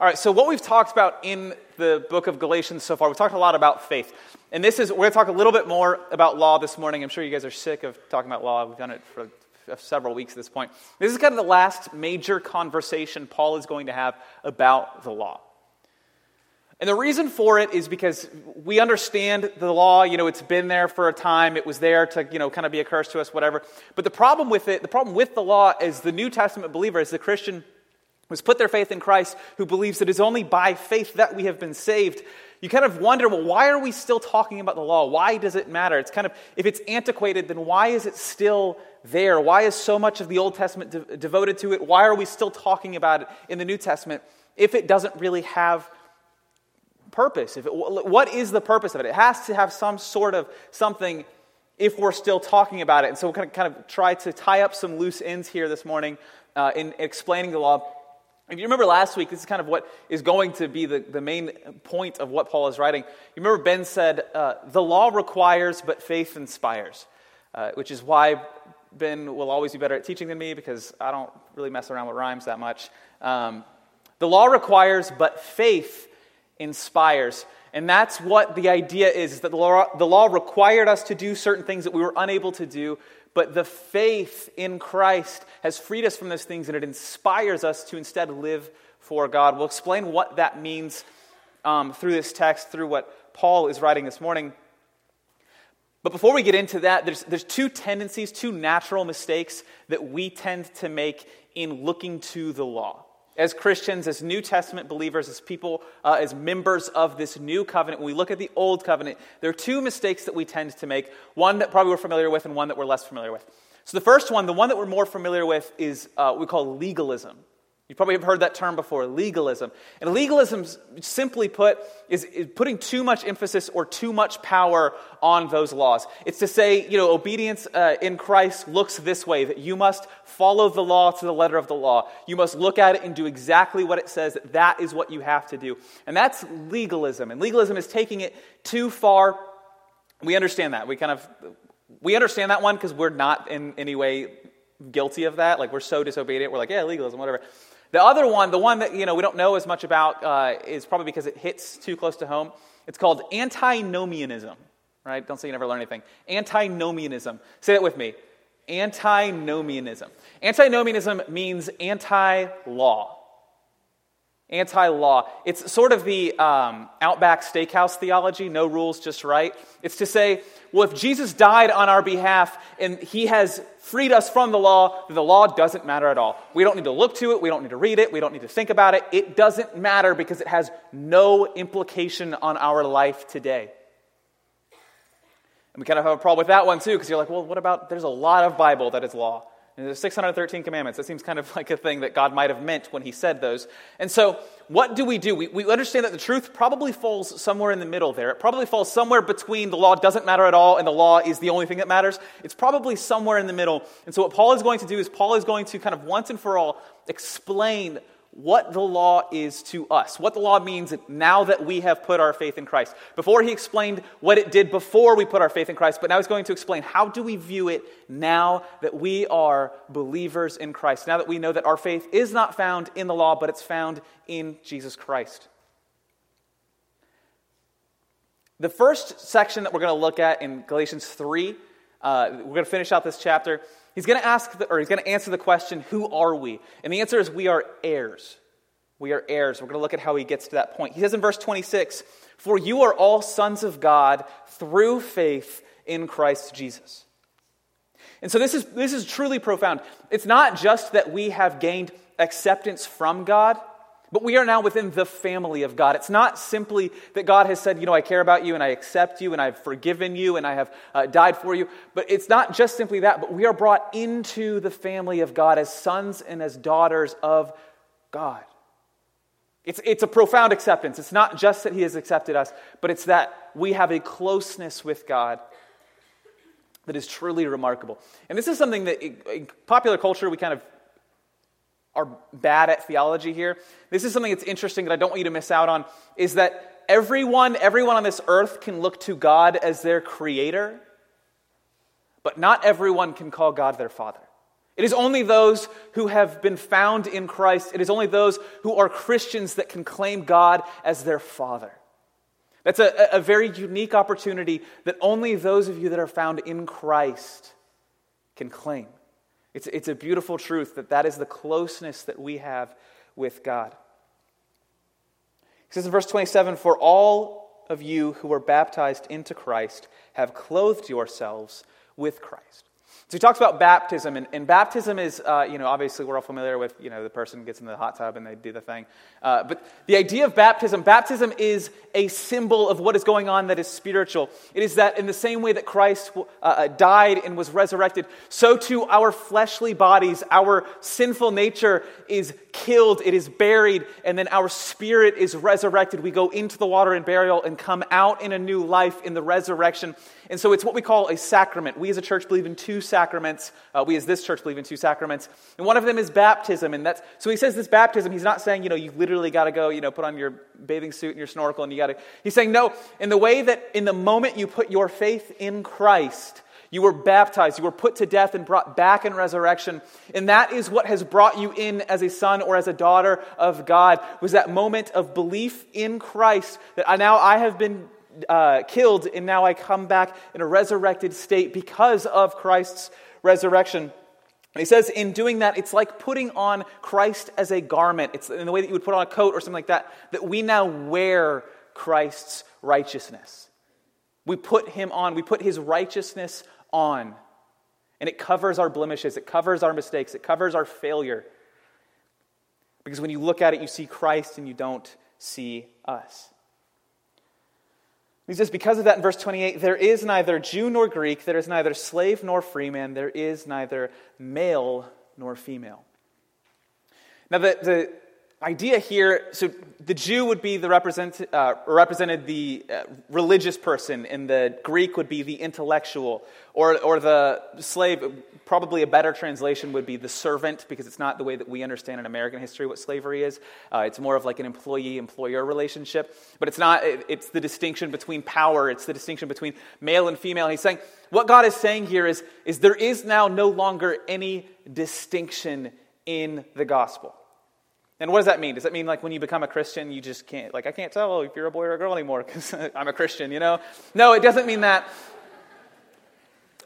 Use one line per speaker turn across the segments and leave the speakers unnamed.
All right, so what we've talked about in the book of Galatians so far, we've talked a lot about faith. And this is, we're going to talk a little bit more about law this morning. I'm sure you guys are sick of talking about law. We've done it for several weeks at this point. This is kind of the last major conversation Paul is going to have about the law. And the reason for it is because we understand the law, you know, it's been there for a time, it was there to, you know, kind of be a curse to us, whatever. But the problem with it, the problem with the law as the New Testament believer, as the Christian was put their faith in Christ, who believes it is only by faith that we have been saved, you kind of wonder, well, why are we still talking about the law? Why does it matter? It's kind of, if it's antiquated, then why is it still there? Why is so much of the Old Testament de- devoted to it? Why are we still talking about it in the New Testament if it doesn't really have purpose? If it, what is the purpose of it? It has to have some sort of something if we're still talking about it. And so we're going to kind of try to tie up some loose ends here this morning uh, in explaining the law if you remember last week, this is kind of what is going to be the, the main point of what Paul is writing. You remember Ben said, uh, The law requires, but faith inspires, uh, which is why Ben will always be better at teaching than me because I don't really mess around with rhymes that much. Um, the law requires, but faith inspires. And that's what the idea is, is that the law, the law required us to do certain things that we were unable to do, but the faith in Christ has freed us from those things and it inspires us to instead live for God. We'll explain what that means um, through this text, through what Paul is writing this morning. But before we get into that, there's, there's two tendencies, two natural mistakes that we tend to make in looking to the law as Christians, as New Testament believers, as people, uh, as members of this new covenant, when we look at the old covenant, there are two mistakes that we tend to make one that probably we're familiar with and one that we're less familiar with. So, the first one, the one that we're more familiar with, is uh, what we call legalism. You probably have heard that term before legalism. And legalism, simply put, is, is, putting too much emphasis or too much power on those laws. It's to say, you know, obedience uh, in Christ looks this way that you must follow the law to the letter of the law. You must look at it and do exactly what it says. That is what you have to do. And that's legalism. And legalism is taking it too far. We understand that. We kind of. We understand that one because we're not in any way guilty of that. Like, we're so disobedient. We're like, yeah, legalism, whatever. The other one, the one that you know we don't know as much about, uh, is probably because it hits too close to home. It's called antinomianism, right? Don't say you never learn anything. Antinomianism. Say that with me. Antinomianism. Antinomianism means anti-law anti law. It's sort of the um, outback steakhouse theology no rules, just right. It's to say, well, if Jesus died on our behalf and he has freed us from the law, the law doesn't matter at all. We don't need to look to it, we don't need to read it, we don't need to think about it. It doesn't matter because it has no implication on our life today. And we kind of have a problem with that one too, because you're like, well, what about there's a lot of Bible that is law? And there's 613 commandments. That seems kind of like a thing that God might have meant when he said those. And so, what do we do? We, we understand that the truth probably falls somewhere in the middle there. It probably falls somewhere between the law doesn't matter at all and the law is the only thing that matters. It's probably somewhere in the middle. And so, what Paul is going to do is, Paul is going to kind of once and for all explain what the law is to us, what the law means now that we have put our faith in Christ. Before he explained what it did before we put our faith in Christ, but now he's going to explain how do we view it now that we are believers in Christ, now that we know that our faith is not found in the law, but it's found in Jesus Christ. The first section that we're going to look at in Galatians 3, uh, we're going to finish out this chapter. He's going to ask, the, or he's going to answer the question, who are we? And the answer is, we are heirs. We are heirs. We're going to look at how he gets to that point. He says in verse 26, For you are all sons of God through faith in Christ Jesus. And so this is, this is truly profound. It's not just that we have gained acceptance from God, but we are now within the family of God. It's not simply that God has said, you know, I care about you and I accept you and I've forgiven you and I have uh, died for you. But it's not just simply that, but we are brought into the family of God as sons and as daughters of God. It's, it's a profound acceptance. It's not just that He has accepted us, but it's that we have a closeness with God that is truly remarkable. And this is something that in popular culture we kind of are bad at theology here. This is something that's interesting that I don't want you to miss out on is that everyone, everyone on this earth can look to God as their creator, but not everyone can call God their father. It is only those who have been found in Christ, it is only those who are Christians that can claim God as their father. That's a, a very unique opportunity that only those of you that are found in Christ can claim. It's, it's a beautiful truth that that is the closeness that we have with God. He says in verse 27 For all of you who were baptized into Christ have clothed yourselves with Christ. So he talks about baptism, and, and baptism is, uh, you know, obviously we're all familiar with, you know, the person gets in the hot tub and they do the thing. Uh, but the idea of baptism, baptism is a symbol of what is going on that is spiritual. It is that in the same way that Christ uh, uh, died and was resurrected, so too our fleshly bodies, our sinful nature is killed, it is buried, and then our spirit is resurrected. We go into the water in burial and come out in a new life in the resurrection. And so it's what we call a sacrament. We as a church believe in two sacraments. Uh, we as this church believe in two sacraments. And one of them is baptism. And that's, so he says this baptism, he's not saying, you know, you literally got to go, you know, put on your bathing suit and your snorkel and you got to. He's saying, no, in the way that in the moment you put your faith in Christ, you were baptized. You were put to death and brought back in resurrection. And that is what has brought you in as a son or as a daughter of God was that moment of belief in Christ that I, now I have been uh, killed, and now I come back in a resurrected state because of Christ's resurrection. He says, in doing that, it's like putting on Christ as a garment. It's in the way that you would put on a coat or something like that, that we now wear Christ's righteousness. We put him on, we put his righteousness on. And it covers our blemishes, it covers our mistakes, it covers our failure. Because when you look at it, you see Christ and you don't see us. He says, Because of that, in verse 28, there is neither Jew nor Greek, there is neither slave nor free man, there is neither male nor female. Now, the, the idea here so the Jew would be the represent, uh, represented the uh, religious person, and the Greek would be the intellectual, or, or the slave. Probably a better translation would be the servant, because it's not the way that we understand in American history what slavery is. Uh, it's more of like an employee employer relationship, but it's not, it, it's the distinction between power, it's the distinction between male and female. He's saying, what God is saying here is, is there is now no longer any distinction in the gospel. And what does that mean? Does that mean like when you become a Christian, you just can't, like, I can't tell if you're a boy or a girl anymore because I'm a Christian, you know? No, it doesn't mean that.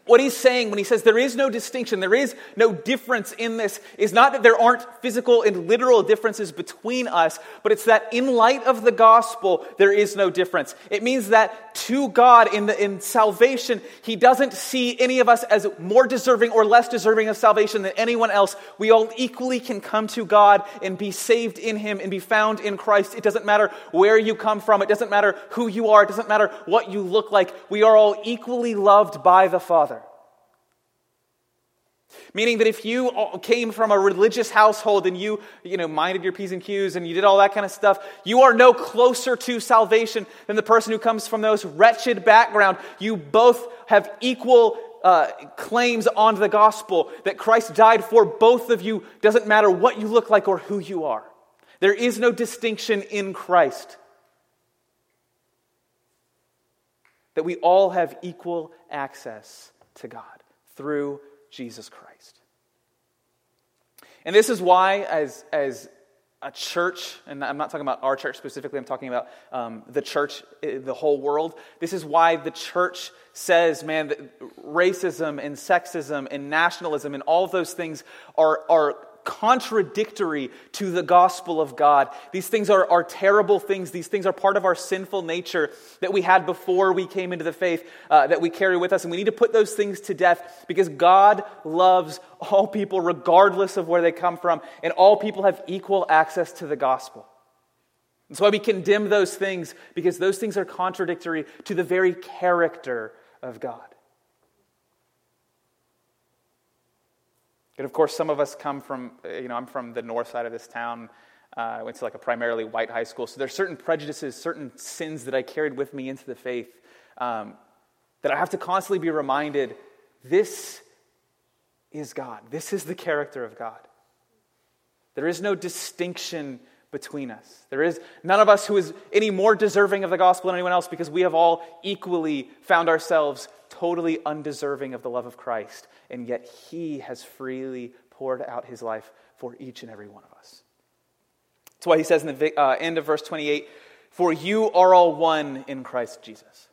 What he's saying when he says there is no distinction, there is no difference in this, is not that there aren't physical and literal differences between us, but it's that in light of the gospel, there is no difference. It means that to God in, the, in salvation, he doesn't see any of us as more deserving or less deserving of salvation than anyone else. We all equally can come to God and be saved in him and be found in Christ. It doesn't matter where you come from, it doesn't matter who you are, it doesn't matter what you look like. We are all equally loved by the Father. Meaning that if you came from a religious household and you, you know, minded your P's and Q's and you did all that kind of stuff, you are no closer to salvation than the person who comes from those wretched background. You both have equal uh, claims on the gospel that Christ died for both of you. Doesn't matter what you look like or who you are. There is no distinction in Christ. That we all have equal access to God through Jesus Christ. And this is why, as, as a church, and I'm not talking about our church specifically, I'm talking about um, the church, eh, the whole world. This is why the church says, man, that racism and sexism and nationalism and all of those things are, are contradictory to the gospel of God. These things are, are terrible things. These things are part of our sinful nature that we had before we came into the faith uh, that we carry with us. And we need to put those things to death because God loves all people regardless of where they come from, and all people have equal access to the gospel. That's why we condemn those things because those things are contradictory to the very character of God. And of course, some of us come from, you know, I'm from the north side of this town. Uh, I went to like a primarily white high school. So there's certain prejudices, certain sins that I carried with me into the faith um, that I have to constantly be reminded this is God. This is the character of God. There is no distinction between us. There is none of us who is any more deserving of the gospel than anyone else because we have all equally found ourselves totally undeserving of the love of Christ, and yet he has freely poured out his life for each and every one of us. That's why he says in the uh, end of verse 28 For you are all one in Christ Jesus.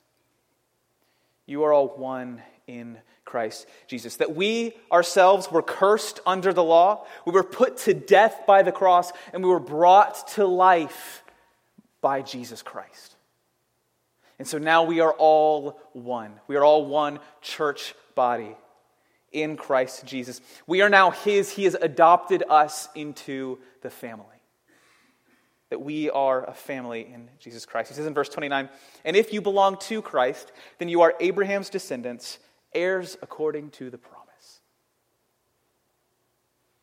You are all one in Christ Jesus. That we ourselves were cursed under the law, we were put to death by the cross, and we were brought to life by Jesus Christ. And so now we are all one. We are all one church body in Christ Jesus. We are now His. He has adopted us into the family. That we are a family in Jesus Christ. He says in verse 29 And if you belong to Christ, then you are Abraham's descendants, heirs according to the promise.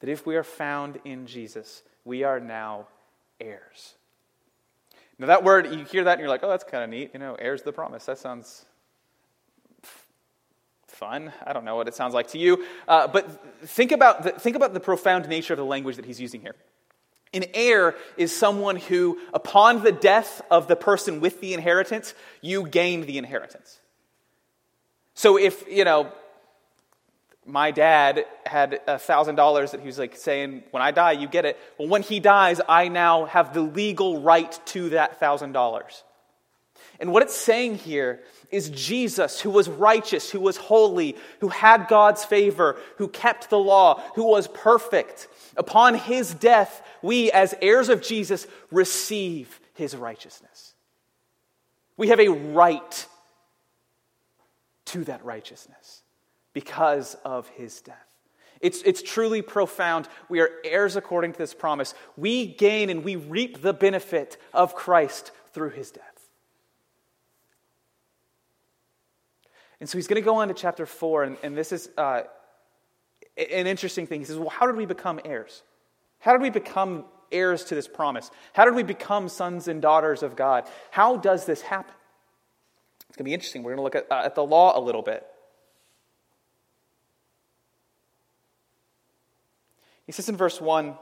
That if we are found in Jesus, we are now heirs. Now, that word, you hear that and you're like, oh, that's kind of neat. You know, heirs the promise. That sounds fun. I don't know what it sounds like to you. Uh, but think about, the, think about the profound nature of the language that he's using here. An heir is someone who, upon the death of the person with the inheritance, you gain the inheritance. So if, you know, my dad had a $1,000 that he was like saying, when I die, you get it. Well, when he dies, I now have the legal right to that $1,000. And what it's saying here is Jesus, who was righteous, who was holy, who had God's favor, who kept the law, who was perfect. Upon his death, we, as heirs of Jesus, receive his righteousness. We have a right to that righteousness because of his death. It's, it's truly profound. We are heirs according to this promise. We gain and we reap the benefit of Christ through his death. And so he's going to go on to chapter 4, and, and this is uh, an interesting thing. He says, Well, how did we become heirs? How did we become heirs to this promise? How did we become sons and daughters of God? How does this happen? It's going to be interesting. We're going to look at, uh, at the law a little bit. He says in verse 1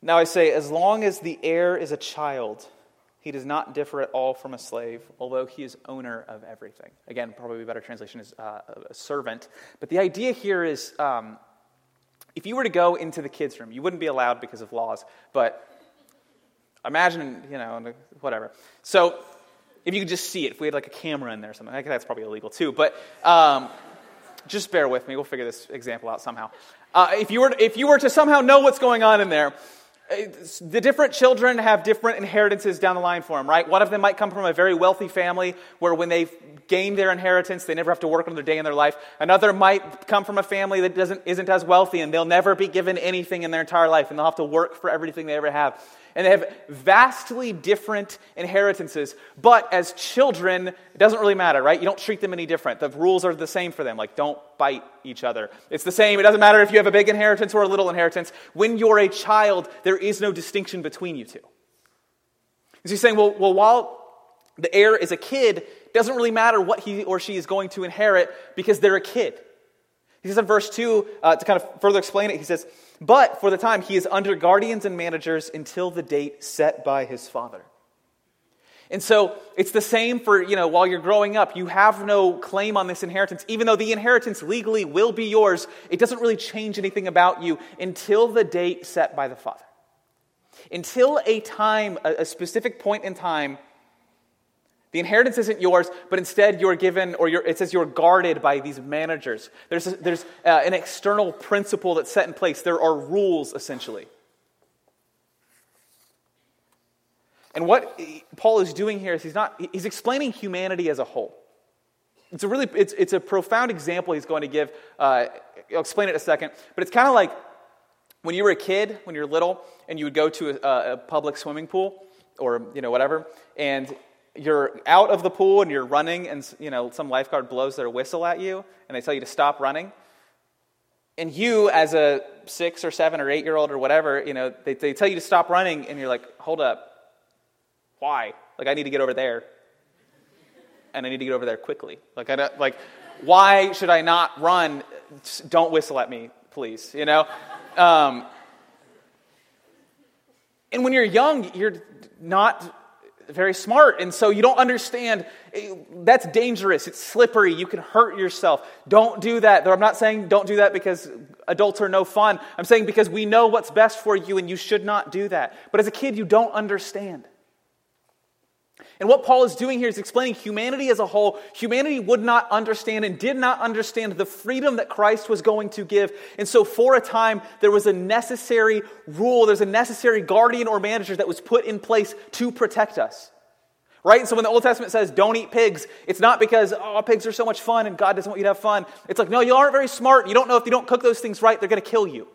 Now I say, as long as the heir is a child, he does not differ at all from a slave, although he is owner of everything. Again, probably a better translation is uh, a servant. But the idea here is um, if you were to go into the kids' room, you wouldn't be allowed because of laws, but imagine, you know, uh, whatever. So if you could just see it, if we had like a camera in there or something, I think that's probably illegal too, but um, just bear with me. We'll figure this example out somehow. Uh, if, you were, if you were to somehow know what's going on in there, uh, the different children have different inheritances down the line for them, right? One of them might come from a very wealthy family where when they gain their inheritance, they never have to work another day in their life. Another might come from a family that doesn't, isn't as wealthy and they'll never be given anything in their entire life and they'll have to work for everything they ever have and they have vastly different inheritances. But as children, it doesn't really matter, right? You don't treat them any different. The rules are the same for them, like don't bite each other. It's the same. It doesn't matter if you have a big inheritance or a little inheritance. When you're a child, there is no distinction between you two. So he's saying, well, well, while the heir is a kid, it doesn't really matter what he or she is going to inherit because they're a kid. He says in verse 2, uh, to kind of further explain it, he says, but for the time, he is under guardians and managers until the date set by his father. And so it's the same for, you know, while you're growing up, you have no claim on this inheritance. Even though the inheritance legally will be yours, it doesn't really change anything about you until the date set by the father. Until a time, a specific point in time, the inheritance isn't yours, but instead you're given, or you're, it says you're guarded by these managers. There's, a, there's uh, an external principle that's set in place. There are rules, essentially. And what Paul is doing here is he's not, he's explaining humanity as a whole. It's a really, it's, it's a profound example he's going to give. Uh, I'll explain it in a second. But it's kind of like when you were a kid, when you were little, and you would go to a, a public swimming pool or, you know, whatever, and you're out of the pool and you're running and you know some lifeguard blows their whistle at you and they tell you to stop running and you as a six or seven or eight year old or whatever you know they, they tell you to stop running and you're like hold up why like i need to get over there and i need to get over there quickly like i don't like why should i not run Just don't whistle at me please you know um, and when you're young you're not very smart, and so you don't understand. That's dangerous. It's slippery. You can hurt yourself. Don't do that. I'm not saying don't do that because adults are no fun. I'm saying because we know what's best for you, and you should not do that. But as a kid, you don't understand. And what Paul is doing here is explaining humanity as a whole. Humanity would not understand and did not understand the freedom that Christ was going to give. And so, for a time, there was a necessary rule, there's a necessary guardian or manager that was put in place to protect us. Right? And so, when the Old Testament says, don't eat pigs, it's not because, oh, pigs are so much fun and God doesn't want you to have fun. It's like, no, you aren't very smart. You don't know if you don't cook those things right, they're going to kill you.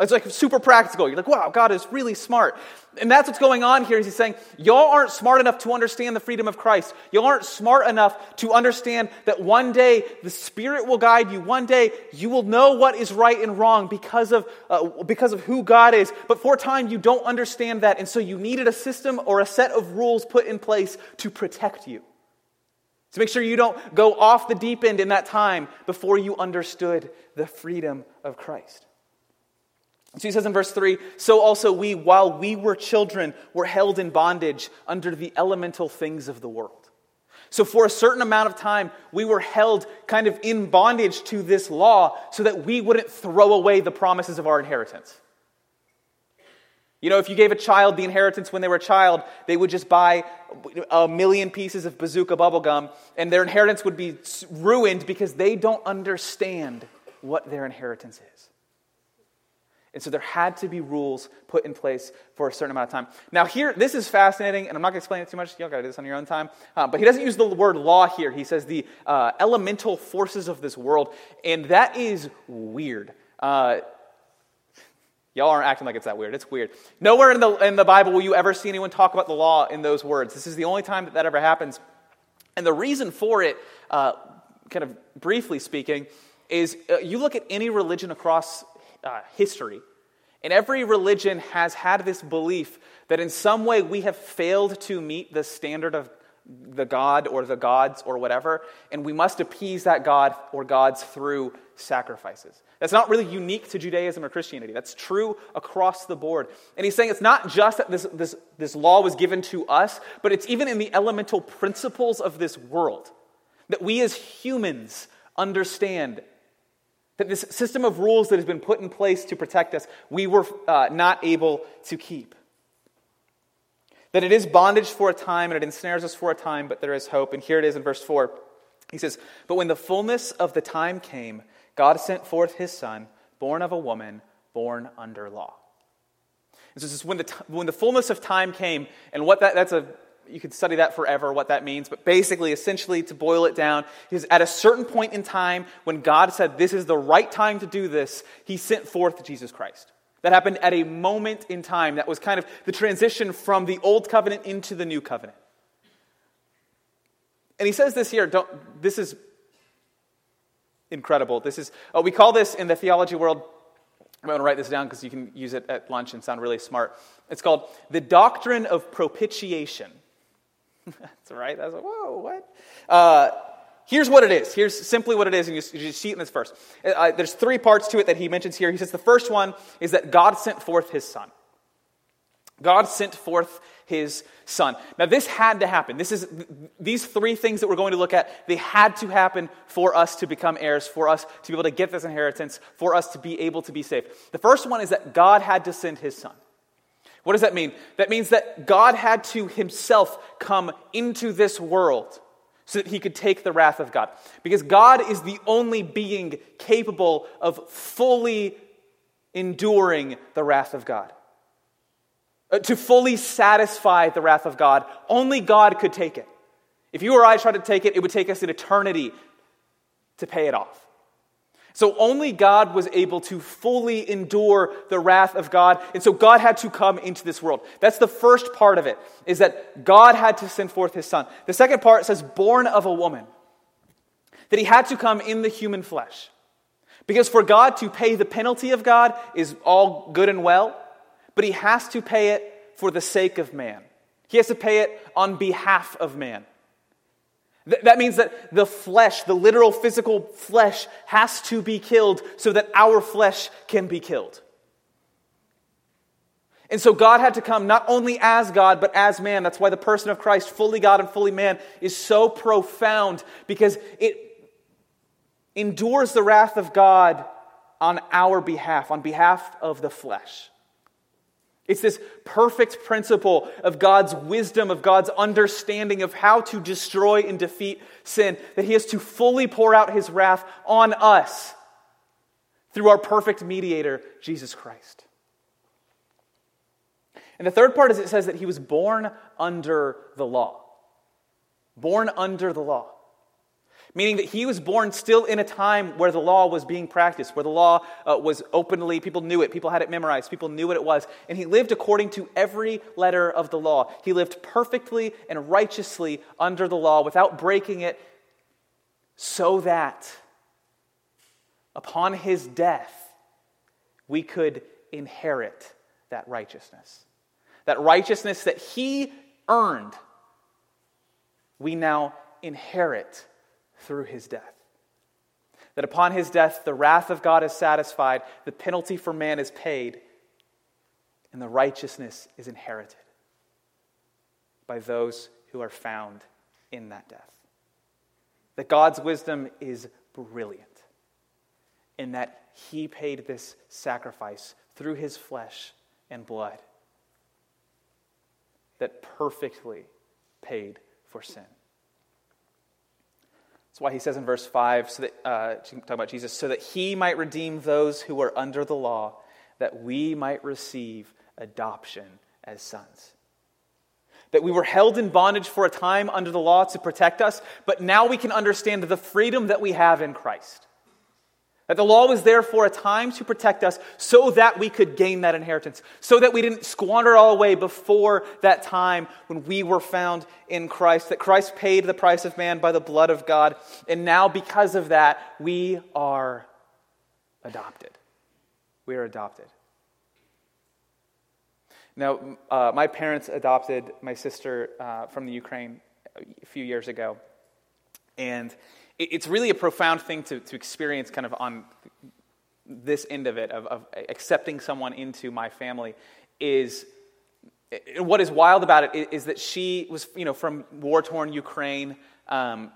It's like super practical. You're like, wow, God is really smart. And that's what's going on here. He's saying, y'all aren't smart enough to understand the freedom of Christ. Y'all aren't smart enough to understand that one day the Spirit will guide you. One day you will know what is right and wrong because of, uh, because of who God is. But for a time, you don't understand that. And so you needed a system or a set of rules put in place to protect you. To make sure you don't go off the deep end in that time before you understood the freedom of Christ. So he says in verse 3 So also we, while we were children, were held in bondage under the elemental things of the world. So for a certain amount of time, we were held kind of in bondage to this law so that we wouldn't throw away the promises of our inheritance. You know, if you gave a child the inheritance when they were a child, they would just buy a million pieces of bazooka bubblegum, and their inheritance would be ruined because they don't understand what their inheritance is. And so there had to be rules put in place for a certain amount of time. Now, here, this is fascinating, and I'm not going to explain it too much. Y'all got to do this on your own time. Uh, but he doesn't use the word law here. He says the uh, elemental forces of this world, and that is weird. Uh, y'all aren't acting like it's that weird. It's weird. Nowhere in the, in the Bible will you ever see anyone talk about the law in those words. This is the only time that that ever happens. And the reason for it, uh, kind of briefly speaking, is uh, you look at any religion across uh, history. And every religion has had this belief that in some way we have failed to meet the standard of the God or the gods or whatever, and we must appease that God or gods through sacrifices. That's not really unique to Judaism or Christianity. That's true across the board. And he's saying it's not just that this, this, this law was given to us, but it's even in the elemental principles of this world that we as humans understand that this system of rules that has been put in place to protect us, we were uh, not able to keep. That it is bondage for a time and it ensnares us for a time, but there is hope. And here it is in verse 4. He says, But when the fullness of the time came, God sent forth his son, born of a woman, born under law. And so this is when the, t- when the fullness of time came, and what that, that's a you could study that forever, what that means. But basically, essentially, to boil it down, is at a certain point in time when God said, This is the right time to do this, he sent forth Jesus Christ. That happened at a moment in time. That was kind of the transition from the old covenant into the new covenant. And he says this here, don't, this is incredible. This is, uh, we call this in the theology world, I am going to write this down because you can use it at lunch and sound really smart. It's called the doctrine of propitiation that's right. That's like, whoa, what? Uh, here's what it is. Here's simply what it is, and you, you see it in this verse. Uh, there's three parts to it that he mentions here. He says the first one is that God sent forth his son. God sent forth his son. Now this had to happen. This is these three things that we're going to look at, they had to happen for us to become heirs, for us to be able to get this inheritance, for us to be able to be saved. The first one is that God had to send his son. What does that mean? That means that God had to himself come into this world so that he could take the wrath of God. Because God is the only being capable of fully enduring the wrath of God. Uh, to fully satisfy the wrath of God, only God could take it. If you or I tried to take it, it would take us an eternity to pay it off. So only God was able to fully endure the wrath of God. And so God had to come into this world. That's the first part of it, is that God had to send forth his son. The second part says, born of a woman, that he had to come in the human flesh. Because for God to pay the penalty of God is all good and well, but he has to pay it for the sake of man. He has to pay it on behalf of man. Th- that means that the flesh, the literal physical flesh, has to be killed so that our flesh can be killed. And so God had to come not only as God, but as man. That's why the person of Christ, fully God and fully man, is so profound because it endures the wrath of God on our behalf, on behalf of the flesh. It's this perfect principle of God's wisdom, of God's understanding of how to destroy and defeat sin, that He has to fully pour out His wrath on us through our perfect mediator, Jesus Christ. And the third part is it says that He was born under the law. Born under the law meaning that he was born still in a time where the law was being practiced, where the law uh, was openly, people knew it, people had it memorized, people knew what it was. And he lived according to every letter of the law. He lived perfectly and righteously under the law without breaking it, so that upon his death, we could inherit that righteousness. That righteousness that he earned, we now inherit through his death. That upon his death, the wrath of God is satisfied, the penalty for man is paid, and the righteousness is inherited by those who are found in that death. That God's wisdom is brilliant in that he paid this sacrifice through his flesh and blood that perfectly paid for sin. That's why he says in verse 5, so that, uh, talking about Jesus, so that he might redeem those who were under the law, that we might receive adoption as sons. That we were held in bondage for a time under the law to protect us, but now we can understand the freedom that we have in Christ. That the law was there for a time to protect us so that we could gain that inheritance, so that we didn't squander it all away before that time when we were found in Christ, that Christ paid the price of man by the blood of God, and now because of that, we are adopted. We are adopted. Now, uh, my parents adopted my sister uh, from the Ukraine a few years ago, and it's really a profound thing to, to experience kind of on this end of it, of, of accepting someone into my family, is what is wild about it is that she was, you know, from war torn Ukraine. Um,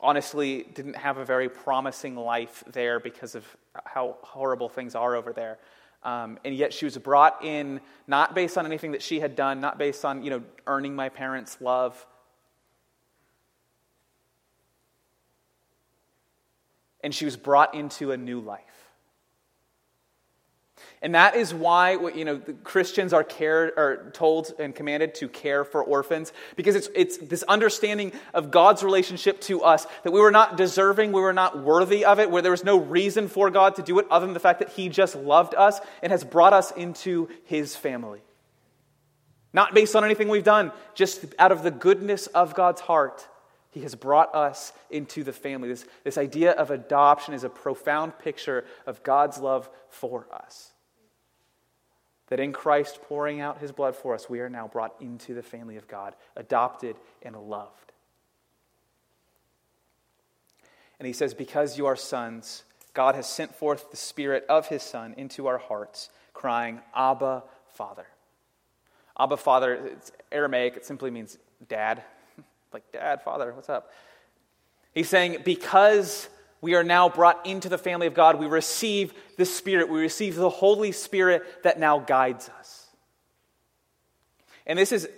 honestly, didn't have a very promising life there because of how horrible things are over there. Um, and yet she was brought in not based on anything that she had done, not based on you know earning my parents' love, and she was brought into a new life. And that is why you know Christians are cared are told and commanded to care for orphans because it's it's this understanding of God's relationship to us that we were not deserving, we were not worthy of it, where there was no reason for God to do it other than the fact that he just loved us and has brought us into his family. Not based on anything we've done, just out of the goodness of God's heart. He has brought us into the family. This, this idea of adoption is a profound picture of God's love for us. That in Christ pouring out his blood for us, we are now brought into the family of God, adopted and loved. And he says, Because you are sons, God has sent forth the Spirit of his Son into our hearts, crying, Abba, Father. Abba, Father, it's Aramaic, it simply means dad like, Dad, Father, what's up? He's saying, because we are now brought into the family of God, we receive the Spirit, we receive the Holy Spirit that now guides us. And this is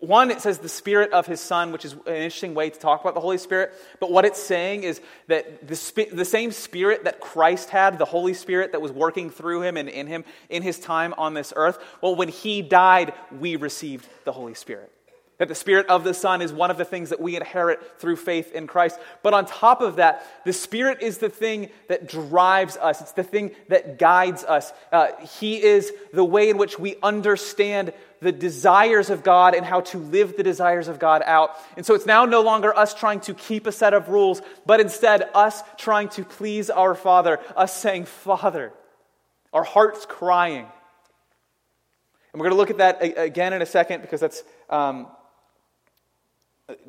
one, it says the Spirit of His Son, which is an interesting way to talk about the Holy Spirit. But what it's saying is that the, the same Spirit that Christ had, the Holy Spirit that was working through Him and in Him in His time on this earth, well, when He died, we received the Holy Spirit. That the Spirit of the Son is one of the things that we inherit through faith in Christ. But on top of that, the Spirit is the thing that drives us, it's the thing that guides us. Uh, he is the way in which we understand the desires of God and how to live the desires of God out. And so it's now no longer us trying to keep a set of rules, but instead us trying to please our Father, us saying, Father, our hearts crying. And we're going to look at that again in a second because that's. Um,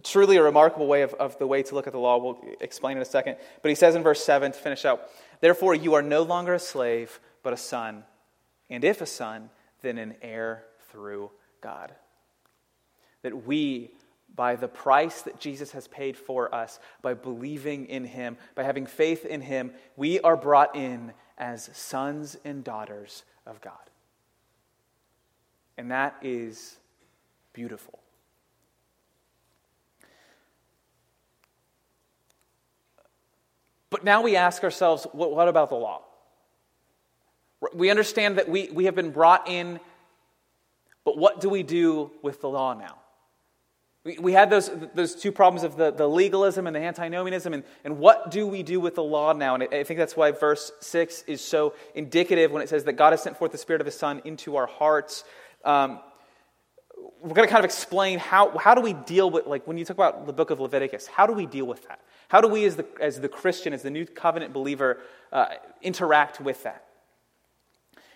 truly a remarkable way of, of the way to look at the law. We'll explain in a second. But he says in verse 7 to finish up Therefore, you are no longer a slave, but a son. And if a son, then an heir through God. That we, by the price that Jesus has paid for us, by believing in him, by having faith in him, we are brought in as sons and daughters of God. And that is beautiful. But now we ask ourselves, what, what about the law? We understand that we, we have been brought in, but what do we do with the law now? We, we had those, those two problems of the, the legalism and the antinomianism, and, and what do we do with the law now? And I think that's why verse 6 is so indicative when it says that God has sent forth the Spirit of His Son into our hearts. Um, we're going to kind of explain how, how do we deal with like when you talk about the book of leviticus how do we deal with that how do we as the, as the christian as the new covenant believer uh, interact with that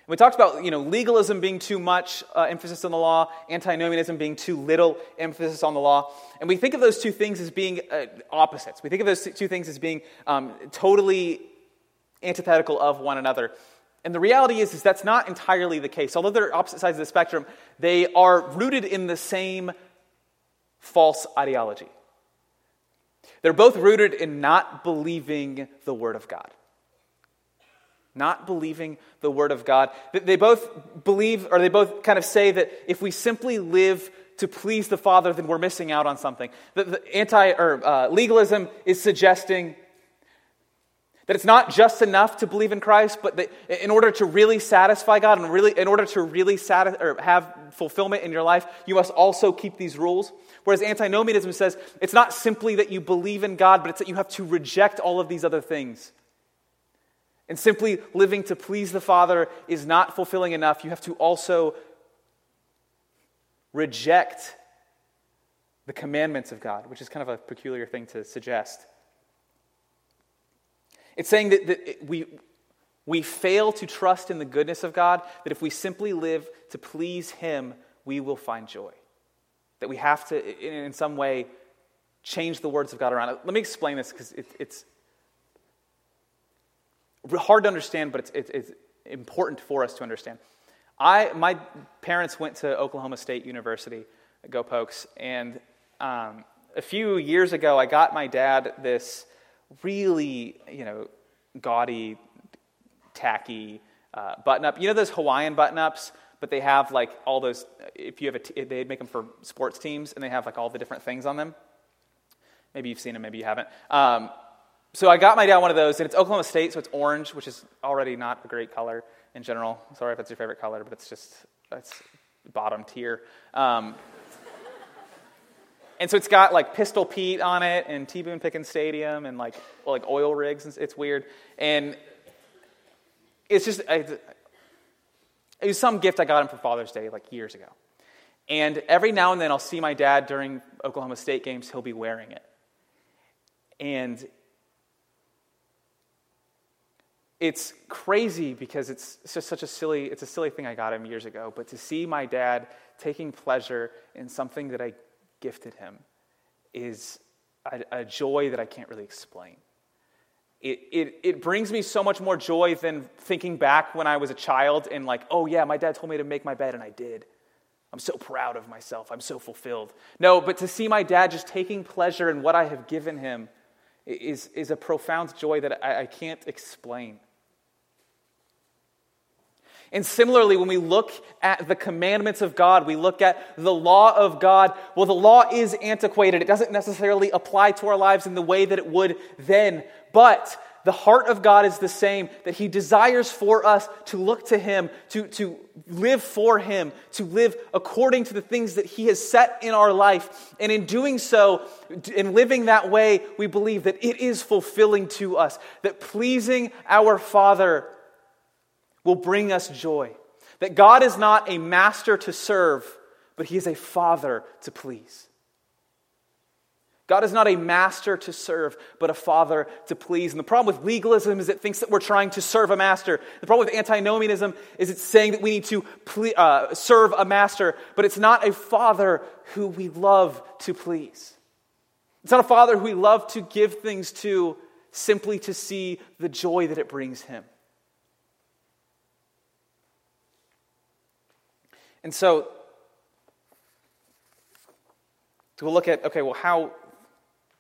we talked about you know legalism being too much uh, emphasis on the law antinomianism being too little emphasis on the law and we think of those two things as being uh, opposites we think of those two things as being um, totally antithetical of one another and the reality is, is that's not entirely the case. Although they're opposite sides of the spectrum, they are rooted in the same false ideology. They're both rooted in not believing the Word of God. Not believing the Word of God. They both believe, or they both kind of say that if we simply live to please the Father, then we're missing out on something. The, the anti or uh, legalism is suggesting that it's not just enough to believe in Christ, but that in order to really satisfy God and really, in order to really sati- or have fulfillment in your life, you must also keep these rules. Whereas antinomianism says it's not simply that you believe in God, but it's that you have to reject all of these other things. And simply living to please the Father is not fulfilling enough. You have to also reject the commandments of God, which is kind of a peculiar thing to suggest. It's saying that, that we, we fail to trust in the goodness of God, that if we simply live to please Him, we will find joy. That we have to, in, in some way, change the words of God around it. Let me explain this because it, it's hard to understand, but it's, it, it's important for us to understand. I, my parents went to Oklahoma State University, go Pokes, and um, a few years ago, I got my dad this really, you know, gaudy, tacky uh, button up. You know those Hawaiian button ups, but they have like all those. If you have a, t- they make them for sports teams, and they have like all the different things on them. Maybe you've seen them, maybe you haven't. Um, so I got my dad one of those, and it's Oklahoma State, so it's orange, which is already not a great color in general. Sorry if that's your favorite color, but it's just that's bottom tier. Um, and so it's got like Pistol Pete on it and T Boone Pickens Stadium and like well, like oil rigs. And it's weird. And it's just it was some gift I got him for Father's Day like years ago. And every now and then I'll see my dad during Oklahoma State games. He'll be wearing it. And it's crazy because it's just such a silly it's a silly thing i got him years ago but to see my dad taking pleasure in something that i gifted him is a, a joy that I can't really explain. It, it, it brings me so much more joy than thinking back when I was a child and, like, oh yeah, my dad told me to make my bed and I did. I'm so proud of myself. I'm so fulfilled. No, but to see my dad just taking pleasure in what I have given him is, is a profound joy that I, I can't explain. And similarly, when we look at the commandments of God, we look at the law of God. Well, the law is antiquated. It doesn't necessarily apply to our lives in the way that it would then. But the heart of God is the same, that He desires for us to look to Him, to, to live for Him, to live according to the things that He has set in our life. And in doing so, in living that way, we believe that it is fulfilling to us, that pleasing our Father will bring us joy. That God is not a master to serve, but He is a father to please. God is not a master to serve, but a father to please. And the problem with legalism is it thinks that we're trying to serve a master. The problem with antinomianism is it's saying that we need to ple- uh, serve a master, but it's not a father who we love to please. It's not a father who we love to give things to simply to see the joy that it brings him. And so, to look at, okay, well, how,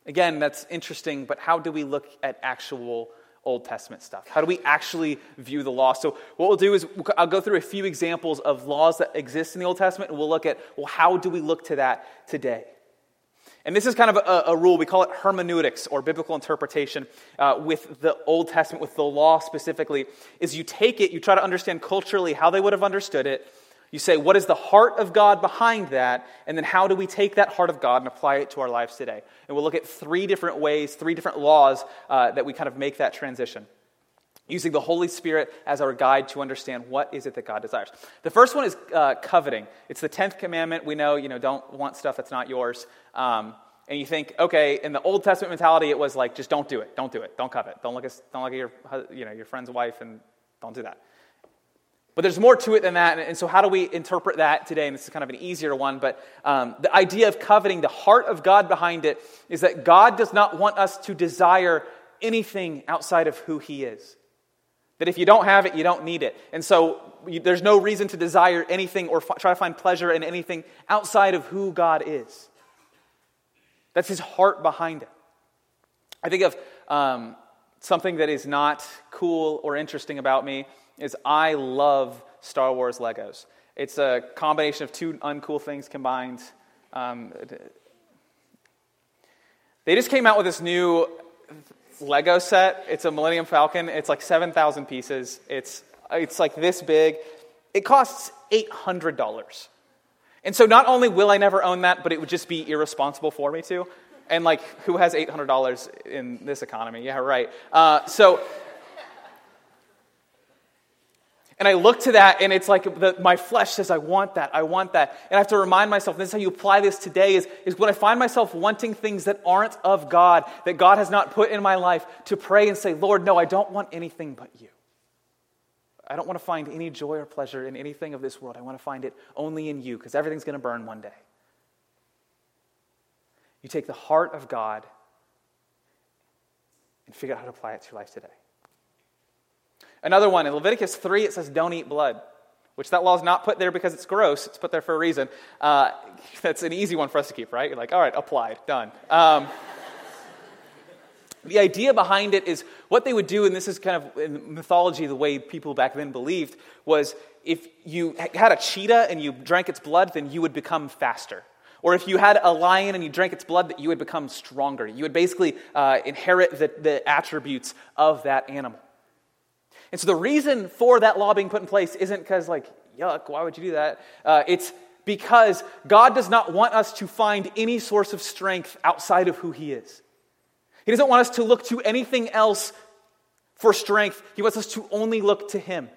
again, that's interesting, but how do we look at actual Old Testament stuff? How do we actually view the law? So, what we'll do is I'll go through a few examples of laws that exist in the Old Testament, and we'll look at, well, how do we look to that today? And this is kind of a, a rule. We call it hermeneutics or biblical interpretation uh, with the Old Testament, with the law specifically, is you take it, you try to understand culturally how they would have understood it, you say, what is the heart of God behind that? And then how do we take that heart of God and apply it to our lives today? And we'll look at three different ways, three different laws uh, that we kind of make that transition using the Holy Spirit as our guide to understand what is it that God desires. The first one is uh, coveting. It's the 10th commandment. We know, you know, don't want stuff that's not yours. Um, and you think, okay, in the Old Testament mentality, it was like, just don't do it. Don't do it. Don't covet. Don't look at, don't look at your, you know, your friend's wife and don't do that. But there's more to it than that. And so, how do we interpret that today? And this is kind of an easier one, but um, the idea of coveting, the heart of God behind it, is that God does not want us to desire anything outside of who He is. That if you don't have it, you don't need it. And so, you, there's no reason to desire anything or f- try to find pleasure in anything outside of who God is. That's His heart behind it. I think of um, something that is not cool or interesting about me is I love Star Wars Legos. It's a combination of two uncool things combined. Um, they just came out with this new Lego set. It's a Millennium Falcon. It's like 7,000 pieces. It's, it's like this big. It costs $800. And so not only will I never own that, but it would just be irresponsible for me to. And like, who has $800 in this economy? Yeah, right. Uh, so and I look to that, and it's like the, my flesh says, I want that, I want that. And I have to remind myself, this is how you apply this today, is, is when I find myself wanting things that aren't of God, that God has not put in my life, to pray and say, Lord, no, I don't want anything but you. I don't want to find any joy or pleasure in anything of this world. I want to find it only in you, because everything's going to burn one day. You take the heart of God and figure out how to apply it to your life today. Another one, in Leviticus 3, it says, Don't eat blood, which that law is not put there because it's gross. It's put there for a reason. Uh, that's an easy one for us to keep, right? You're like, All right, applied, done. Um, the idea behind it is what they would do, and this is kind of in mythology the way people back then believed, was if you had a cheetah and you drank its blood, then you would become faster. Or if you had a lion and you drank its blood, that you would become stronger. You would basically uh, inherit the, the attributes of that animal. And so the reason for that law being put in place isn't because, like, yuck, why would you do that? Uh, it's because God does not want us to find any source of strength outside of who He is. He doesn't want us to look to anything else for strength, He wants us to only look to Him.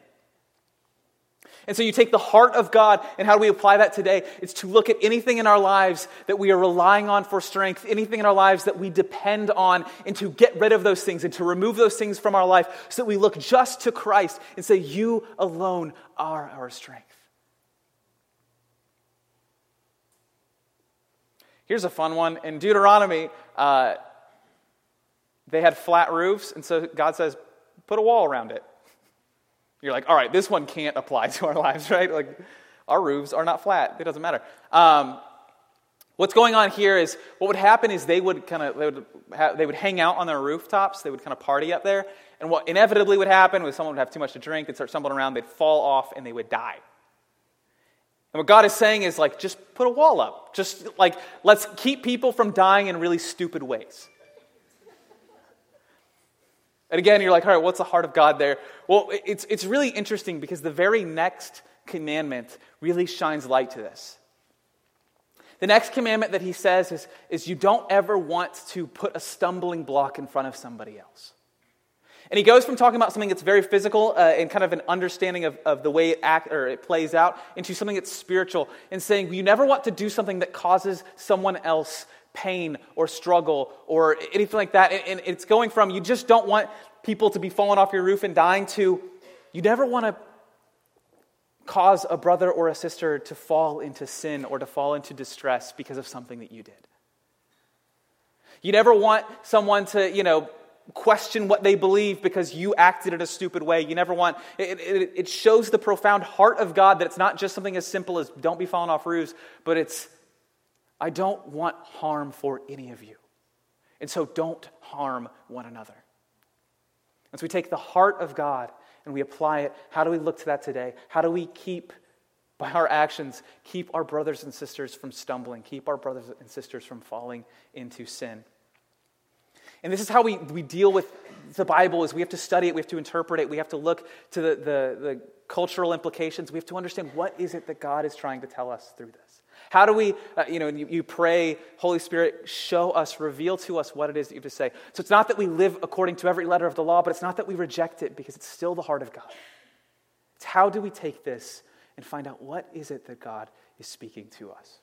And so you take the heart of God, and how do we apply that today? It's to look at anything in our lives that we are relying on for strength, anything in our lives that we depend on, and to get rid of those things and to remove those things from our life so that we look just to Christ and say, You alone are our strength. Here's a fun one. In Deuteronomy, uh, they had flat roofs, and so God says, Put a wall around it. You're like, all right, this one can't apply to our lives, right? Like, our roofs are not flat. It doesn't matter. Um, what's going on here is what would happen is they would kind of they would ha- they would hang out on their rooftops. They would kind of party up there, and what inevitably would happen was someone would have too much to drink. They'd start stumbling around. They'd fall off, and they would die. And what God is saying is like, just put a wall up. Just like let's keep people from dying in really stupid ways. And again, you're like, all right, what's the heart of God there? Well, it's, it's really interesting because the very next commandment really shines light to this. The next commandment that he says is, is you don't ever want to put a stumbling block in front of somebody else. And he goes from talking about something that's very physical uh, and kind of an understanding of, of the way it act or it plays out into something that's spiritual and saying you never want to do something that causes someone else pain or struggle or anything like that. And it's going from you just don't want people to be falling off your roof and dying to you never want to cause a brother or a sister to fall into sin or to fall into distress because of something that you did. You never want someone to, you know, question what they believe because you acted in a stupid way. You never want, it, it, it, shows the profound heart of God that it's not just something as simple as don't be falling off roofs, but it's I don't want harm for any of you. And so don't harm one another. As we take the heart of God and we apply it, how do we look to that today? How do we keep, by our actions, keep our brothers and sisters from stumbling, keep our brothers and sisters from falling into sin? And this is how we, we deal with the Bible is we have to study it, we have to interpret it, we have to look to the, the, the cultural implications, we have to understand what is it that God is trying to tell us through this. How do we, uh, you know, you, you pray, Holy Spirit, show us, reveal to us what it is that you have to say. So it's not that we live according to every letter of the law, but it's not that we reject it because it's still the heart of God. It's how do we take this and find out what is it that God is speaking to us?